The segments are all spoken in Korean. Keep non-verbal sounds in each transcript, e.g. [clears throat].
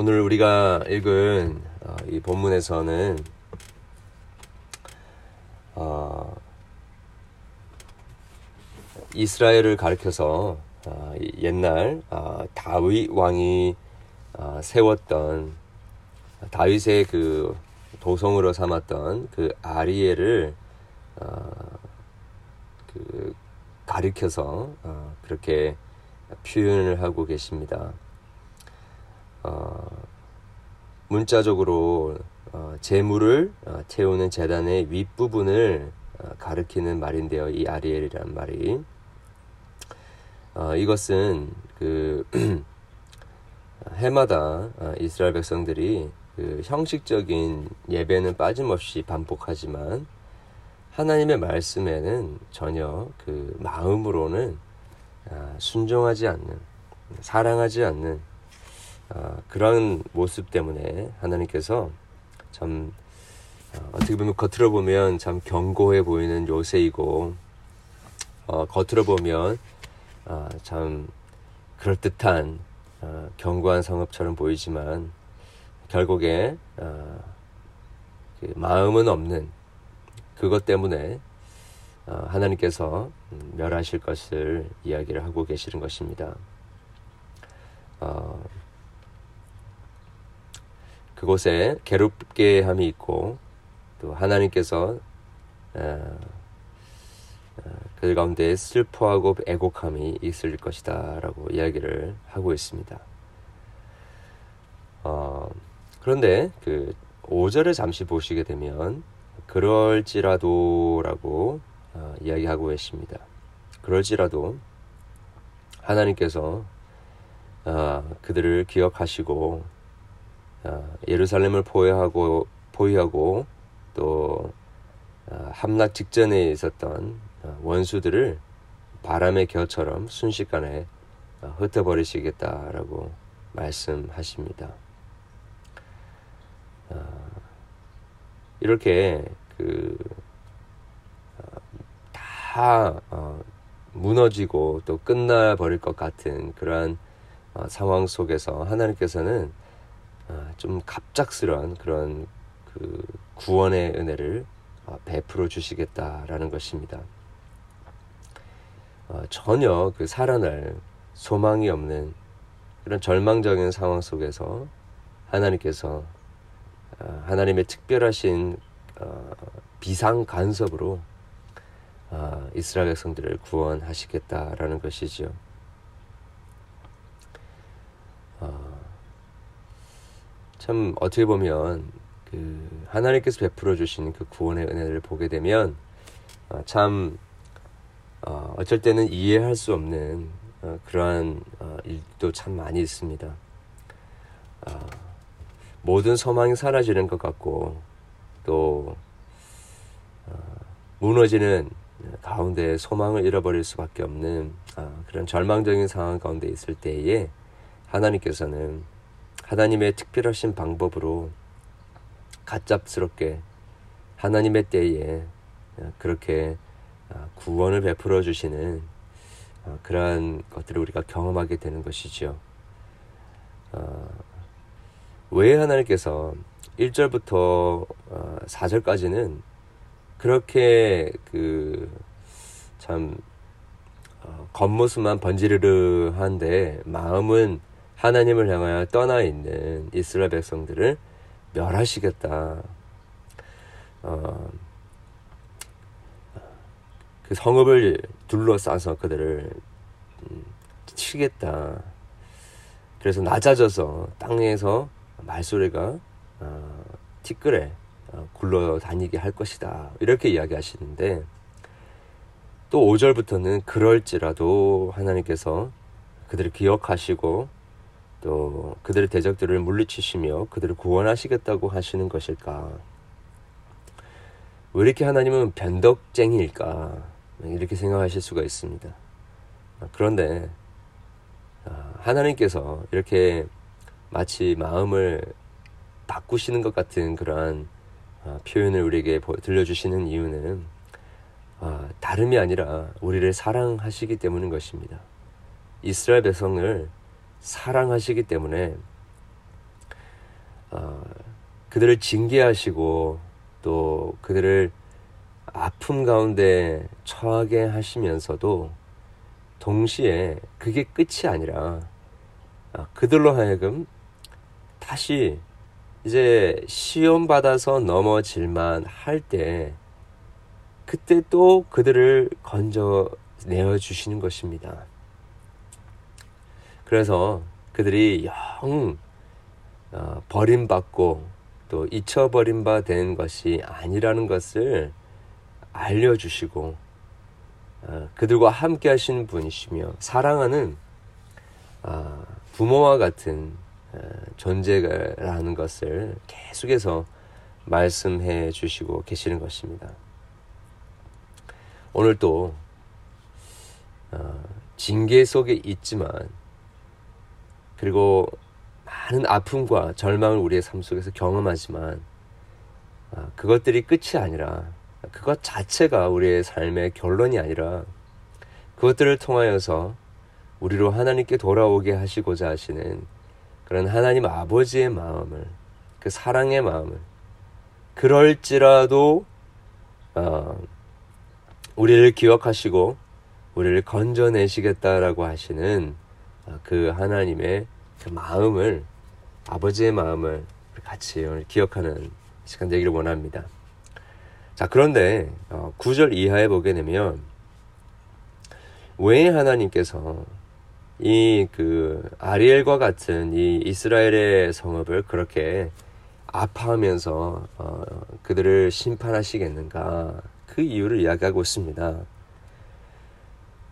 오늘 우리가 읽은 어, 이 본문에서는 어, 이스라엘을 가리켜서 어, 옛날 어, 다윗 왕이 어, 세웠던 다윗의 그 도성으로 삼았던 그 아리엘을 어, 그 가리켜서 어, 그렇게 표현을 하고 계십니다. 어, 문자적으로 어, 재물을 어, 태우는 재단의 윗부분을 어, 가리키는 말인데요. 이 아리엘이라는 말이 어, 이것은 그 [clears throat] 해마다 어, 이스라엘 백성들이 그 형식적인 예배는 빠짐없이 반복하지만 하나님의 말씀에는 전혀 그 마음으로는 아, 순종하지 않는 사랑하지 않는 아, 그런 모습 때문에 하나님께서 참 어, 어떻게 보면 겉으로 보면 참 견고해 보이는 요새이고 어, 겉으로 보면 어, 참 그럴듯한 어, 견고한 성읍처럼 보이지만 결국에 어, 그 마음은 없는 그것 때문에 어, 하나님께서 음, 멸하실 것을 이야기를 하고 계시는 것입니다. 어, 그곳에 괴롭게 함이 있고 또 하나님께서 어, 어, 그 가운데 슬퍼하고 애곡함이 있을 것이다라고 이야기를 하고 있습니다. 어, 그런데 그 5절을 잠시 보시게 되면 그럴지라도라고 어, 이야기하고 계십니다. 그럴지라도 하나님께서 어, 그들을 기억하시고 어, 예루살렘을 포위하고 포위하고 또 어, 함락 직전에 있었던 어, 원수들을 바람의 겨처럼 순식간에 어, 흩어버리시겠다라고 말씀하십니다. 어, 이렇게 그다 어, 무너지고 또 끝나버릴 것 같은 그러한 어, 상황 속에서 하나님께서는 어, 좀 갑작스러운 그런 그 구원의 은혜를 어, 베풀어 주시겠다라는 것입니다. 어, 전혀 그 살아날 소망이 없는 그런 절망적인 상황 속에서 하나님께서 어, 하나님의 특별하신 어, 비상 간섭으로 어, 이스라엘 백성들을 구원하시겠다라는 것이지요. 참 어떻게 보면 그 하나님께서 베풀어 주신 그 구원의 은혜를 보게 되면 어, 참 어, 어쩔 때는 이해할 수 없는 어, 그러한 어, 일도 참 많이 있습니다. 어, 모든 소망이 사라지는 것 같고 또 어, 무너지는 가운데 소망을 잃어버릴 수밖에 없는 어, 그런 절망적인 상황 가운데 있을 때에 하나님께서는 하나님의 특별하신 방법으로 가짭스럽게 하나님의 때에 그렇게 구원을 베풀어 주시는 그러한 것들을 우리가 경험하게 되는 것이지요. 어, 왜 하나님께서 1절부터 4절까지는 그렇게 그참 어, 겉모습만 번지르르 한데 마음은 하나님을 향하여 떠나 있는 이스라엘 백성들을 멸하시겠다. 어, 그 성읍을 둘러싸서 그들을 음, 치겠다. 그래서 낮아져서 땅에서 말소리가 어, 티끌에 어, 굴러다니게 할 것이다. 이렇게 이야기하시는데 또 5절부터는 그럴지라도 하나님께서 그들을 기억하시고 또 그들의 대적들을 물리치시며 그들을 구원하시겠다고 하시는 것일까? 왜 이렇게 하나님은 변덕쟁이일까? 이렇게 생각하실 수가 있습니다. 그런데 아, 하나님께서 이렇게 마치 마음을 바꾸시는 것 같은 그러한 아, 표현을 우리에게 들려주시는 이유는 아, 다름이 아니라 우리를 사랑하시기 때문인 것입니다. 이스라엘 백성을 사랑하시기 때문에 그들을 징계하시고 또 그들을 아픔 가운데 처하게 하시면서도 동시에 그게 끝이 아니라 아, 그들로 하여금 다시 이제 시험 받아서 넘어질만 할 때 그때 또 그들을 건져 내어 주시는 것입니다. 그래서 그들이 영 어, 버림받고 또 잊혀버린 바 된 것이 아니라는 것을 알려주시고 어, 그들과 함께 하신 분이시며 사랑하는 어, 부모와 같은 어, 존재라는 것을 계속해서 말씀해 주시고 계시는 것입니다. 오늘도 징계 속에 있지만 그리고 많은 아픔과 절망을 우리의 삶 속에서 경험하지만 그것들이 끝이 아니라 그것 자체가 우리의 삶의 결론이 아니라 그것들을 통하여서 우리로 하나님께 돌아오게 하시고자 하시는 그런 하나님 아버지의 마음을 그 사랑의 마음을 그럴지라도 어, 우리를 기억하시고 우리를 건져내시겠다라고 하시는 어, 그 하나님의 그 마음을 아버지의 마음을 같이 기억하는 시간 되기를 원합니다. 자, 그런데 어, 9절 이하에 보게 되면 왜 하나님께서 이 그 아리엘과 같은 이 이스라엘의 성읍을 그렇게 아파하면서 어, 그들을 심판하시겠는가 그 이유를 이야기하고 있습니다.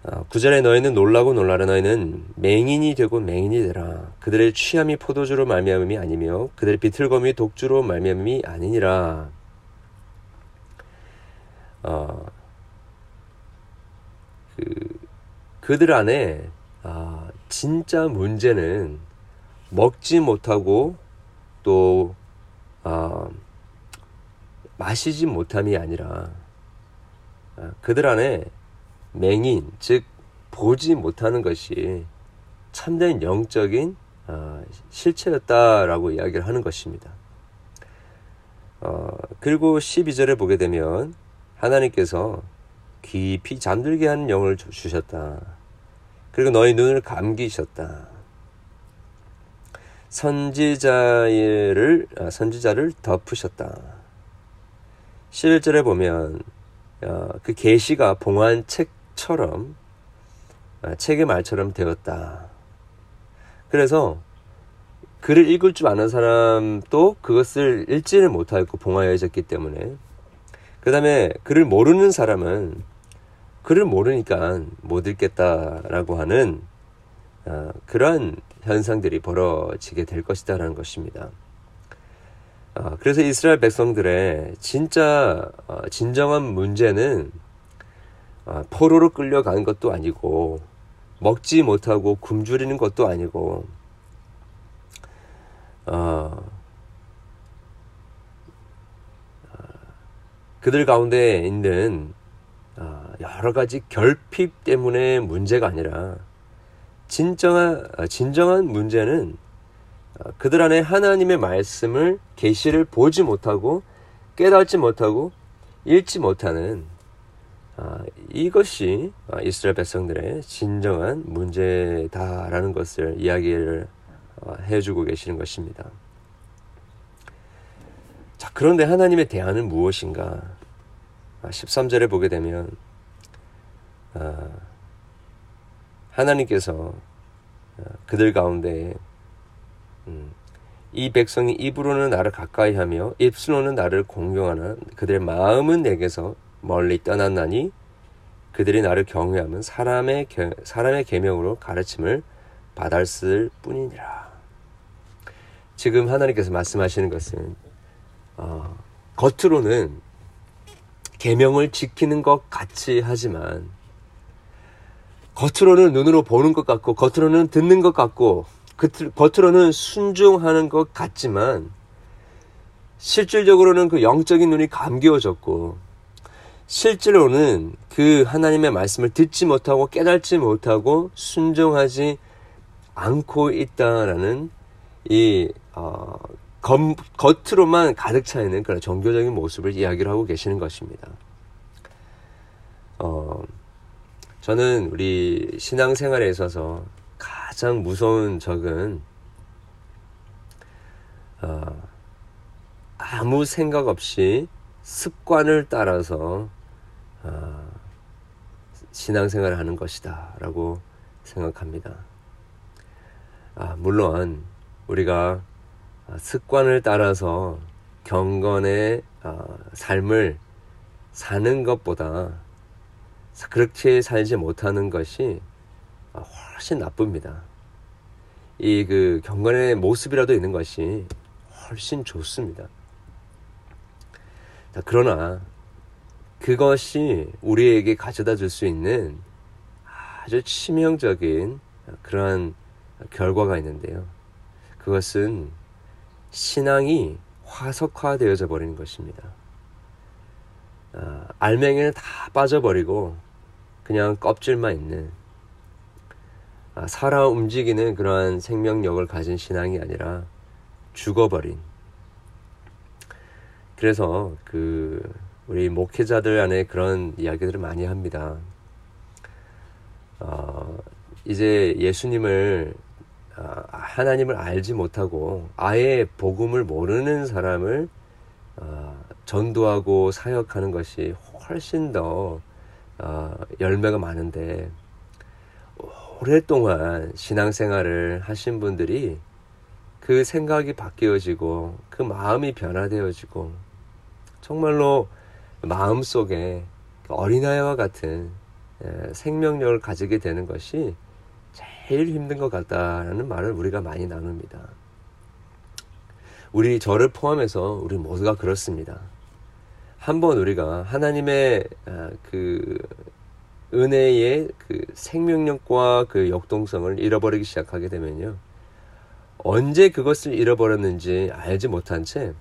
어, 구절에 너희는 놀라고 놀라라. 너희는 맹인이 되고 맹인이 되라. 그들의 취함이 포도주로 말미암음이 아니며 그들의 비틀거미 독주로 말미암음이 아니니라. 어, 그, 그들 안에 아, 진짜 문제는 먹지 못하고 또 아, 마시지 못함이 아니라 아, 그들 안에 맹인 즉 보지 못하는 것이 참된 영적인 아, 실체였다라고 이야기를 하는 것입니다. 어, 그리고 12절에 보게 되면 하나님께서 깊이 잠들게 하는 영을 주셨다. 그리고 너희 눈을 감기셨다. 선지자를 아, 선지자를 덮으셨다. 11절에 보면 어, 그 계시가 봉한 책 처럼 아, 책의 말처럼 되었다. 그래서 글을 읽을 줄 아는 사람도 그것을 읽지를 못하고 봉하여졌기 때문에 그 다음에 글을 모르는 사람은 글을 모르니까 못 읽겠다라고 하는 어, 그러한 현상들이 벌어지게 될 것이다라는 것입니다. 어, 그래서 이스라엘 백성들의 진짜 어, 진정한 문제는 어, 포로로 끌려간 것도 아니고 먹지 못하고 굶주리는 것도 아니고 어, 그들 가운데 있는 어, 여러 가지 결핍 때문에 문제가 아니라 진정한 어, 진정한 문제는 어, 그들 안에 하나님의 말씀을 계시를 보지 못하고 깨닫지 못하고 읽지 못하는 이것이 이스라엘 백성들의 진정한 문제다라는 것을 이야기를 해주고 계시는 것입니다. 자, 그런데 하나님의 대안은 무엇인가? 13절에 아, 보게 되면, 아, 하나님께서 아, 그들 가운데, 음, 이 백성이 입으로는 나를 가까이 하며 입술로는 나를 공경하는 그들의 마음은 내게서 멀리 떠났나니 그들이 나를 경외하면 사람의, 사람의 계명으로 가르침을 받았을 뿐이니라. 지금 하나님께서 말씀하시는 것은 어, 겉으로는 계명을 지키는 것 같이 하지만 겉으로는 눈으로 보는 것 같고 겉으로는 듣는 것 같고 겉으로는 순종하는 것 같지만 실질적으로는 그 영적인 눈이 감겨졌고 실제로는 그 하나님의 말씀을 듣지 못하고 깨닫지 못하고 순종하지 않고 있다라는 이 어, 겉, 겉으로만 가득 차 있는 그런 종교적인 모습을 이야기를 하고 계시는 것입니다. 어, 저는 우리 신앙생활에 있어서 가장 무서운 적은 어, 아무 생각 없이 습관을 따라서 어, 신앙생활을 하는 것이다라고 생각합니다. 아, 물론 우리가 습관을 따라서 경건의 어, 삶을 사는 것보다 그렇게 살지 못하는 것이 훨씬 나쁩니다. 이 그 경건의 모습이라도 있는 것이 훨씬 좋습니다. 자, 그러나 그것이 우리에게 가져다 줄 수 있는 아주 치명적인 그러한 결과가 있는데요. 그것은 신앙이 화석화되어져 버리는 것입니다. 아, 알맹이는 다 빠져버리고 그냥 껍질만 있는 아, 살아 움직이는 그러한 생명력을 가진 신앙이 아니라 죽어버린 그래서 그 우리 목회자들 안에 그런 이야기들을 많이 합니다. 어, 이제 예수님을 아, 하나님을 알지 못하고 아예 복음을 모르는 사람을 어, 전도하고 사역하는 것이 훨씬 더 어, 열매가 많은데 오랫동안 신앙생활을 하신 분들이 그 생각이 바뀌어지고 그 마음이 변화되어지고 정말로 마음속에 어린아이와 같은 생명력을 가지게 되는 것이 제일 힘든 것 같다라는 말을 우리가 많이 나눕니다. 우리 저를 포함해서 우리 모두가 그렇습니다. 한번 우리가 하나님의 아, 그 은혜의 그 생명력과 그 역동성을 잃어버리기 시작하게 되면요. 언제 그것을 잃어버렸는지 알지 못한 채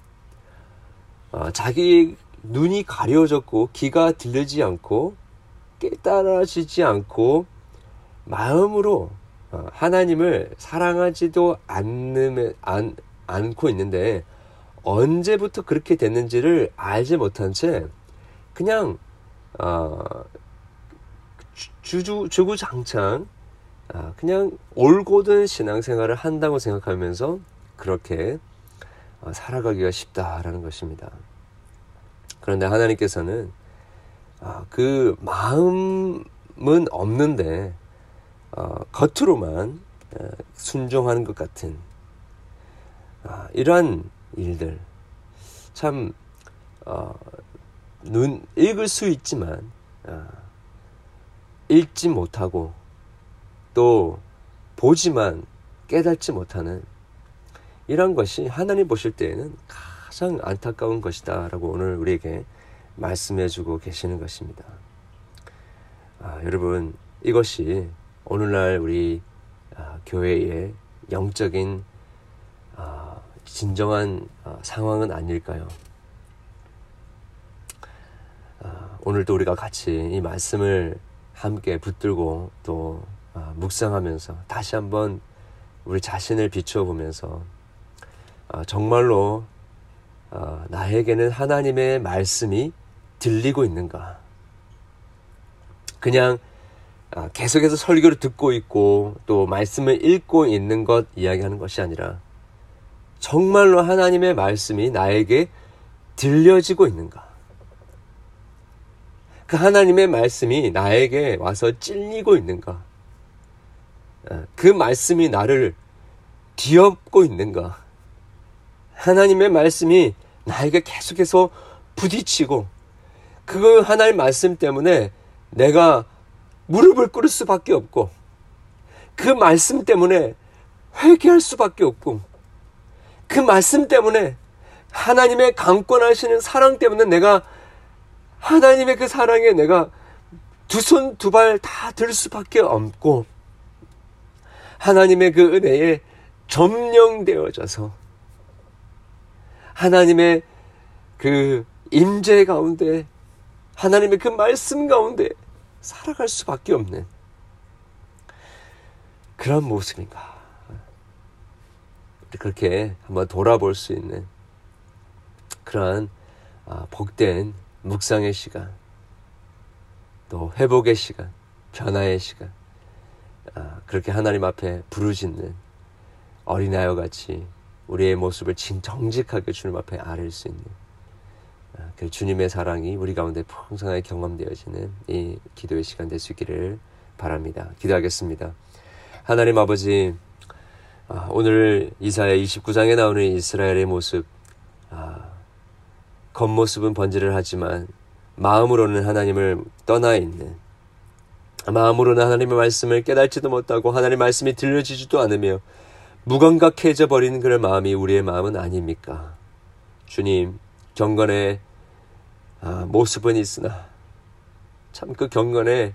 어, 자기 눈이 가려졌고 귀가 들리지 않고 깨달아지지 않고 마음으로 어, 하나님을 사랑하지도 않는, 안, 않고 있는데 언제부터 그렇게 됐는지를 알지 못한 채 그냥 어, 주주 주구장창 아, 그냥 올곧은 신앙생활을 한다고 생각하면서 그렇게 어, 살아가기가 쉽다라는 것입니다. 그런데 하나님께서는 아, 그 마음은 없는데 어, 겉으로만 어, 순종하는 것 같은 아, 이러한 일들. 참눈 읽을 수 있지만 읽지 못하고 또 보지만 깨닫지 못하는 이런 것이 하나님 보실 때에는 가장 안타까운 것이다라고 오늘 우리에게 말씀해 주고 계시는 것입니다. 아, 여러분, 이것이 오늘날 우리 아, 교회의 영적인 아, 진정한 아, 상황은 아닐까요? 아, 오늘도 우리가 같이 이 말씀을 함께 붙들고 또 아, 묵상하면서 다시 한번 우리 자신을 비춰보면서 아, 정말로 아, 나에게는 하나님의 말씀이 들리고 있는가? 그냥 계속해서 설교를 듣고 있고 또 말씀을 읽고 있는 것 이야기하는 것이 아니라 정말로 하나님의 말씀이 나에게 들려지고 있는가? 그 하나님의 말씀이 나에게 와서 찔리고 있는가? 어, 그 말씀이 나를 뒤엎고 있는가? 하나님의 말씀이 나에게 계속해서 부딪히고 그 하나님 말씀 때문에 내가 무릎을 꿇을 수밖에 없고 그 말씀 때문에 회개할 수밖에 없고 그 말씀 때문에 하나님의 강권하시는 사랑 때문에 내가 하나님의 그 사랑에 내가 두 손 두 발 다 들 수밖에 없고 하나님의 그 은혜에 점령되어져서 하나님의 그 임재 가운데 하나님의 그 말씀 가운데 살아갈 수밖에 없는 그런 모습인가. 그렇게 한번 돌아볼 수 있는 그러한 아, 복된 묵상의 시간, 또 회복의 시간, 변화의 시간, 아, 그렇게 하나님 앞에 부르짖는 어린아이와 같이 우리의 모습을 정직하게 주님 앞에 아릴 수 있는 아, 그 주님의 사랑이 우리 가운데 풍성하게 경험되어지는 이 기도의 시간 될 수 있기를 바랍니다. 기도하겠습니다. 하나님 아버지, 아, 오늘 이사야 29장에 나오는 이스라엘의 모습, 아, 겉모습은 번지를 하지만 마음으로는 하나님을 떠나 있는 마음으로는 하나님의 말씀을 깨달지도 못하고 하나님의 말씀이 들려지지도 않으며 무감각해져 버리는 그런 마음이 우리의 마음은 아닙니까? 주님, 경건의 아, 모습은 있으나 참 그 경건의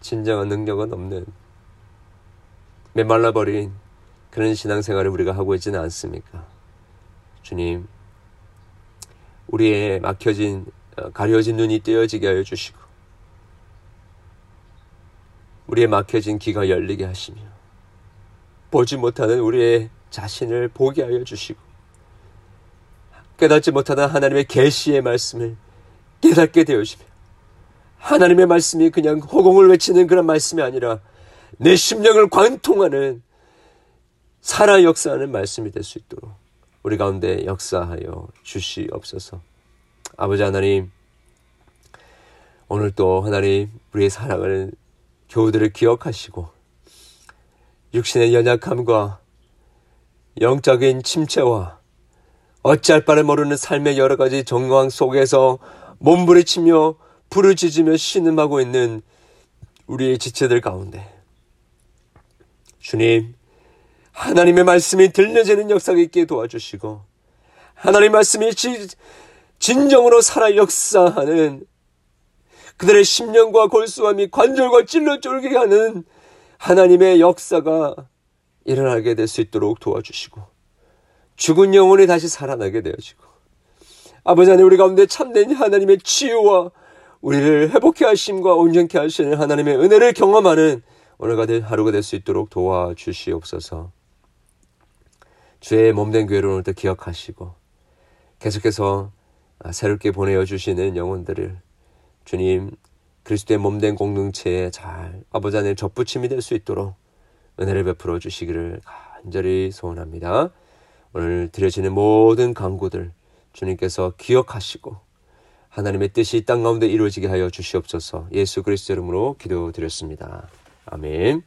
진정한 능력은 없는 메말라 버린 그런 신앙생활을 우리가 하고 있지는 않습니까? 주님, 우리의 막혀진 어, 가려진 눈이 떼어지게 하여 주시고 우리의 막혀진 귀가 열리게 하시며 보지 못하는 우리의 자신을 보게 하여 주시고 깨닫지 못하는 하나님의 계시의 말씀을 깨닫게 되어지며 하나님의 말씀이 그냥 호공을 외치는 그런 말씀이 아니라 내 심령을 관통하는 살아 역사하는 말씀이 될 수 있도록 우리 가운데 역사하여 주시옵소서. 아버지 하나님, 오늘 또 하나님 우리의 사랑을 교우들을 기억하시고 육신의 연약함과 영적인 침체와 어찌할 바를 모르는 삶의 여러 가지 정황 속에서 몸부리치며 부르짖으며 신음하고 있는 우리의 지체들 가운데. 주님 하나님의 말씀이 들려지는 역사가 있게 도와주시고 하나님 말씀이 지, 진정으로 살아 역사하는 그들의 심령과 골수함이 관절과 찔러 쫄게 하는 하나님의 역사가 일어나게 될 수 있도록 도와주시고 죽은 영혼이 다시 살아나게 되어지고 아버지 하나님 우리 가운데 참된 하나님의 치유와 우리를 회복해 하심과 온전케 하시는 하나님의 은혜를 경험하는 오늘과 하루가 될 수 있도록 도와주시옵소서. 주의 몸된 교회를 오늘도 기억하시고 계속해서 새롭게 보내어 주시는 영혼들을 주님 그리스도의 몸된 공동체에 잘 아버지 하나님 접붙임이 될 수 있도록 은혜를 베풀어 주시기를 간절히 소원합니다. 오늘 드려지는 모든 강구들 주님께서 기억하시고 하나님의 뜻이 땅 가운데 이루어지게 하여 주시옵소서 예수 그리스도 이름으로 기도드렸습니다. 아멘.